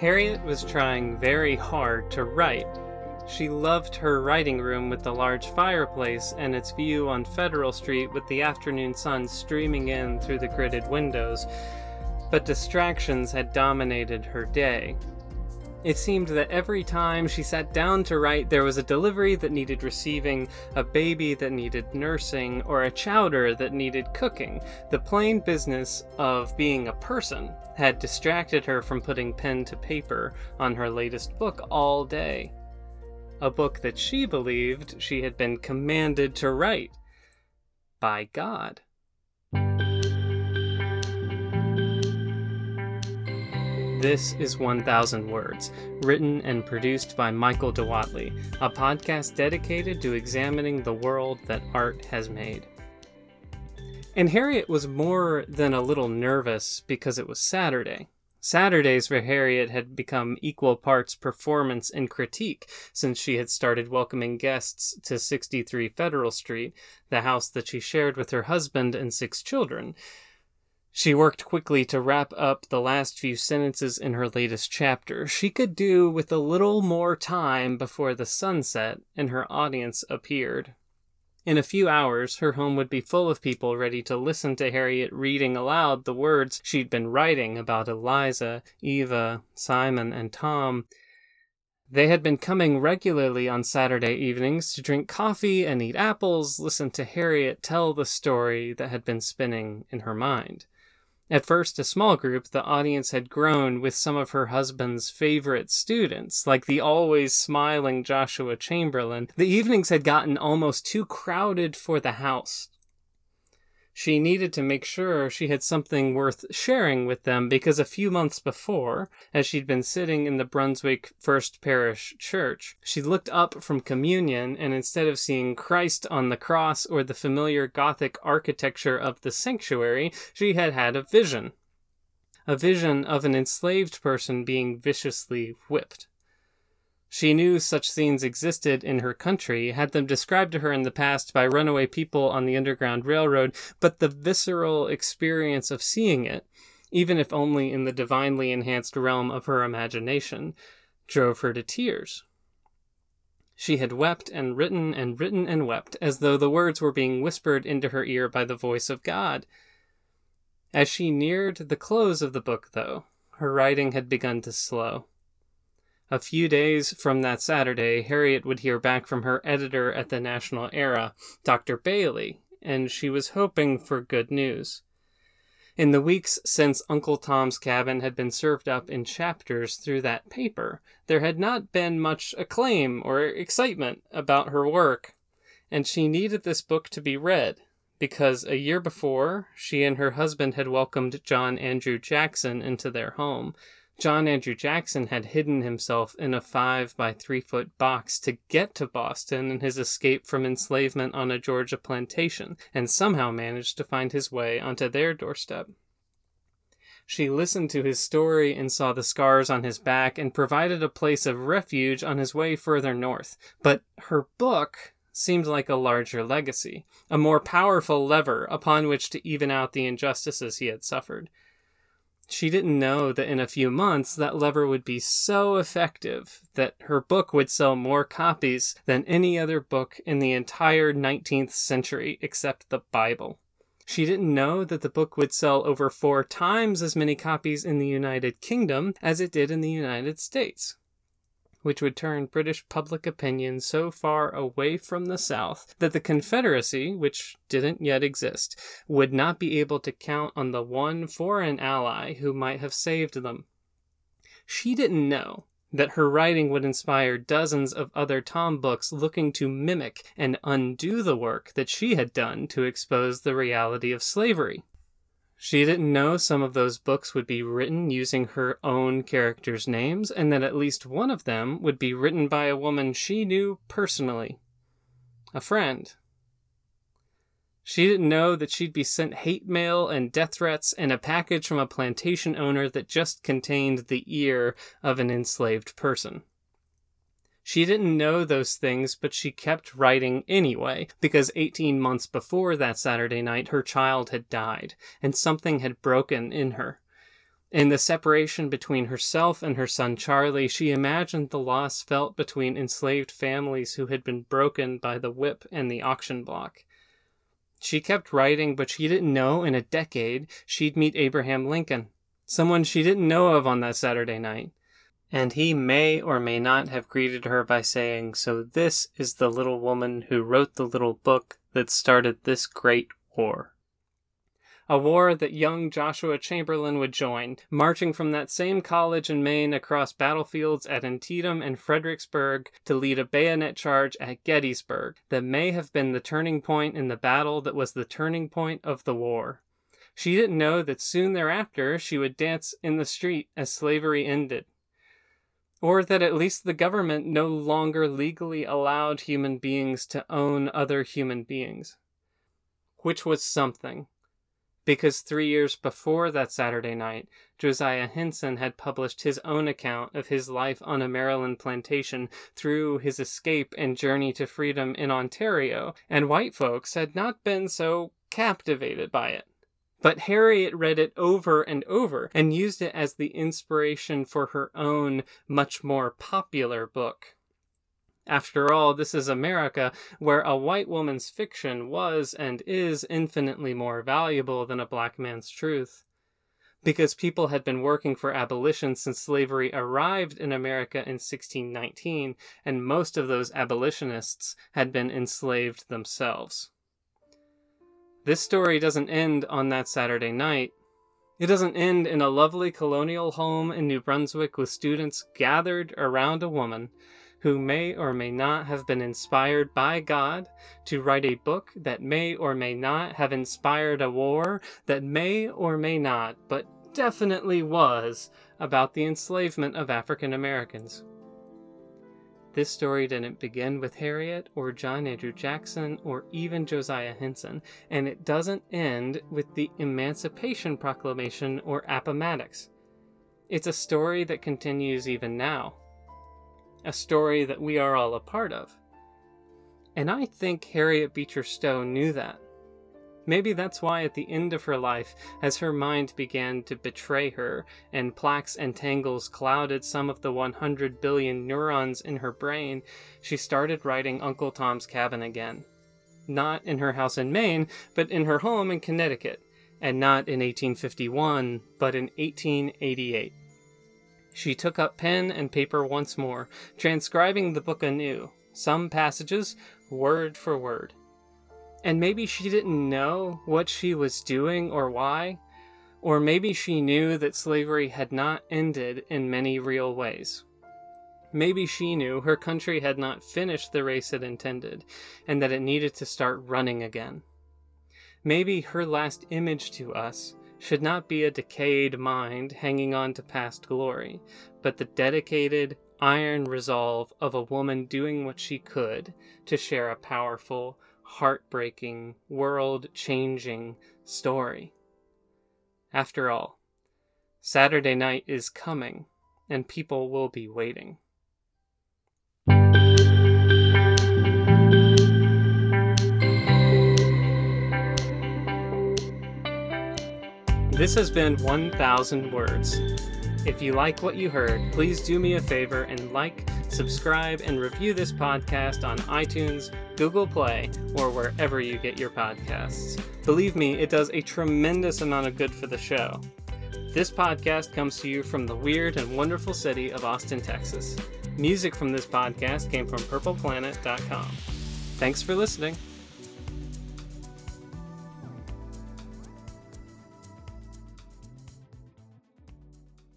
Harriet was trying very hard to write. She loved her writing room with the large fireplace and its view on Federal Street with the afternoon sun streaming in through the gridded windows, but distractions had dominated her day. It seemed that every time she sat down to write, there was a delivery that needed receiving, a baby that needed nursing, or a chowder that needed cooking. The plain business of being a person had distracted her from putting pen to paper on her latest book all day. A book that she believed she had been commanded to write by God. This is 1000 Words, written and produced by Michael DeWatley, a podcast dedicated to examining the world that art has made. And Harriet was more than a little nervous because it was Saturday. Saturdays for Harriet had become equal parts performance and critique since she had started welcoming guests to 63 Federal Street, the house that she shared with her husband and six children. She worked quickly to wrap up the last few sentences in her latest chapter. She could do with a little more time before the sunset and her audience appeared. In a few hours, her home would be full of people ready to listen to Harriet reading aloud the words she'd been writing about Eliza, Eva, Simon, and Tom. They had been coming regularly on Saturday evenings to drink coffee and eat apples, listen to Harriet tell the story that had been spinning in her mind. At first, a small group, the audience had grown with some of her husband's favorite students, like the always smiling Joshua Chamberlain. The evenings had gotten almost too crowded for the house, she needed to make sure she had something worth sharing with them because a few months before, as she'd been sitting in the Brunswick First Parish Church, she looked up from communion and instead of seeing Christ on the cross or the familiar Gothic architecture of the sanctuary, she had had a vision. A vision of an enslaved person being viciously whipped. She knew such scenes existed in her country, had them described to her in the past by runaway people on the Underground Railroad, but the visceral experience of seeing it, even if only in the divinely enhanced realm of her imagination, drove her to tears. She had wept and written and written and wept, as though the words were being whispered into her ear by the voice of God. As she neared the close of the book, though, her writing had begun to slow. A few days from that Saturday, Harriet would hear back from her editor at the National Era, Dr. Bailey, and she was hoping for good news. In the weeks since Uncle Tom's Cabin had been served up in chapters through that paper, there had not been much acclaim or excitement about her work, and she needed this book to be read because a year before, she and her husband had welcomed John Andrew Jackson into their home, John Andrew Jackson had hidden himself in a five by three foot box to get to Boston in his escape from enslavement on a Georgia plantation, and somehow managed to find his way onto their doorstep. She listened to his story and saw the scars on his back and provided a place of refuge on his way further north. But her book seemed like a larger legacy, a more powerful lever upon which to even out the injustices he had suffered. She didn't know that in a few months that lever would be so effective that her book would sell more copies than any other book in the entire 19th century except the Bible. She didn't know that the book would sell over four times as many copies in the United Kingdom as it did in the United States which would turn British public opinion so far away from the South that the Confederacy, which didn't yet exist, would not be able to count on the one foreign ally who might have saved them. She didn't know that her writing would inspire dozens of other Tom books looking to mimic and undo the work that she had done to expose the reality of slavery. She didn't know some of those books would be written using her own characters' names, and that at least one of them would be written by a woman she knew personally a friend. She didn't know that she'd be sent hate mail and death threats and a package from a plantation owner that just contained the ear of an enslaved person. She didn't know those things, but she kept writing anyway, because 18 months before that Saturday night, her child had died, and something had broken in her. In the separation between herself and her son Charlie, she imagined the loss felt between enslaved families who had been broken by the whip and the auction block. She kept writing, but she didn't know in a decade she'd meet Abraham Lincoln, someone she didn't know of on that Saturday night. And he may or may not have greeted her by saying, So this is the little woman who wrote the little book that started this great war a war that young Joshua Chamberlain would join, marching from that same college in Maine across battlefields at Antietam and Fredericksburg to lead a bayonet charge at Gettysburg that may have been the turning point in the battle that was the turning point of the war. She didn't know that soon thereafter she would dance in the street as slavery ended. Or that at least the government no longer legally allowed human beings to own other human beings. Which was something because three years before that Saturday night, Josiah Henson had published his own account of his life on a Maryland plantation through his escape and journey to freedom in Ontario, and white folks had not been so captivated by it. But Harriet read it over and over and used it as the inspiration for her own, much more popular book. After all, this is America, where a white woman's fiction was and is infinitely more valuable than a black man's truth. Because people had been working for abolition since slavery arrived in America in 1619, and most of those abolitionists had been enslaved themselves. This story doesn't end on that Saturday night. It doesn't end in a lovely colonial home in New Brunswick with students gathered around a woman who may or may not have been inspired by God to write a book that may or may not have inspired a war that may or may not, but definitely was, about the enslavement of African Americans. This story didn't begin with Harriet or John Andrew Jackson or even Josiah Henson, and it doesn't end with the Emancipation Proclamation or Appomattox. It's a story that continues even now a story that we are all a part of. And I think Harriet Beecher Stowe knew that. Maybe that's why, at the end of her life, as her mind began to betray her and plaques and tangles clouded some of the 100 billion neurons in her brain, she started writing Uncle Tom's Cabin again. Not in her house in Maine, but in her home in Connecticut, and not in 1851, but in 1888. She took up pen and paper once more, transcribing the book anew, some passages word for word. And maybe she didn't know what she was doing or why, or maybe she knew that slavery had not ended in many real ways. Maybe she knew her country had not finished the race it intended, and that it needed to start running again. Maybe her last image to us should not be a decayed mind hanging on to past glory, but the dedicated, iron resolve of a woman doing what she could to share a powerful, heartbreaking, world changing story. After all, Saturday night is coming, and people will be waiting. This has been 1000 Words. If you like what you heard, please do me a favor and like, subscribe, and review this podcast on iTunes, Google Play, or wherever you get your podcasts. Believe me, it does a tremendous amount of good for the show. This podcast comes to you from the weird and wonderful city of Austin, Texas. Music from this podcast came from purpleplanet.com. Thanks for listening.